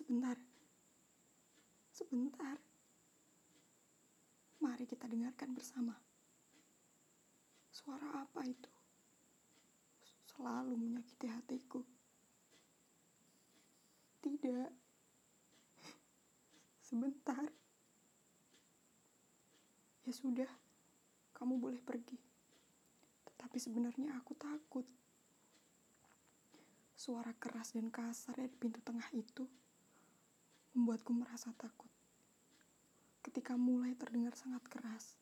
Sebentar. Sebentar. Mari kita dengarkan bersama. Suara apa itu? Selalu menyakiti hatiku. Tidak. Sebentar. Ya sudah, kamu boleh pergi. Tetapi sebenarnya aku takut. Suara keras dan kasar dari pintu tengah itu membuatku merasa takut. Ketika mulai terdengar sangat keras,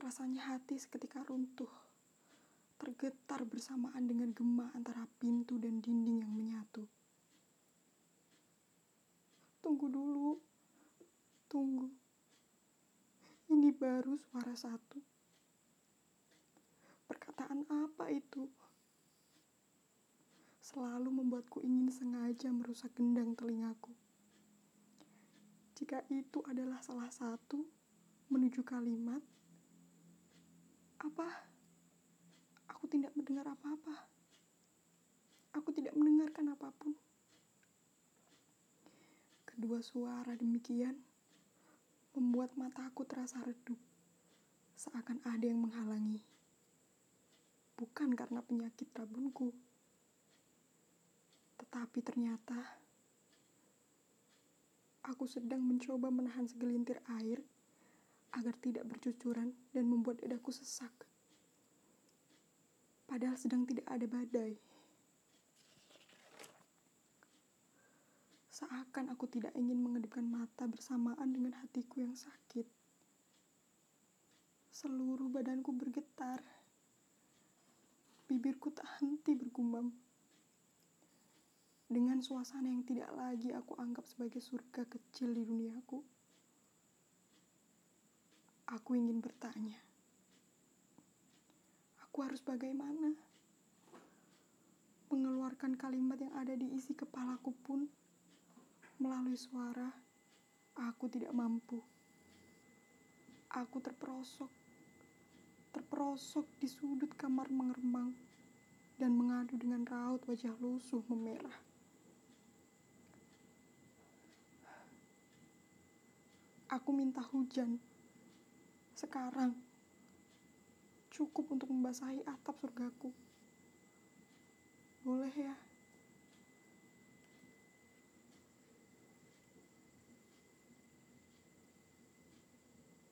rasanya hati seketika runtuh, tergetar bersamaan dengan gema antara pintu dan dinding yang menyatu. Tunggu dulu, tunggu. Ini baru suara satu. Perkataan apa itu? selalu membuatku ingin sengaja merusak gendang telingaku. Jika itu adalah salah satu menuju kalimat, apa? Aku tidak mendengar apa-apa. Aku tidak mendengarkan apa pun. Kedua suara demikian membuat mataku terasa redup, seakan ada yang menghalangi. Bukan karena penyakit rabunku tetapi ternyata aku sedang mencoba menahan segelintir air agar tidak bercucuran dan membuat dadaku sesak. Padahal sedang tidak ada badai. Seakan aku tidak ingin mengedipkan mata bersamaan dengan hatiku yang sakit. Seluruh badanku bergetar. Bibirku tak henti bergumam dengan suasana yang tidak lagi aku anggap sebagai surga kecil di duniaku. Aku ingin bertanya, aku harus bagaimana? Mengeluarkan kalimat yang ada di isi kepalaku pun melalui suara, aku tidak mampu. Aku terperosok, terperosok di sudut kamar mengeremang dan mengadu dengan raut wajah lusuh memerah. Aku minta hujan. Sekarang. Cukup untuk membasahi atap surgaku. Boleh ya?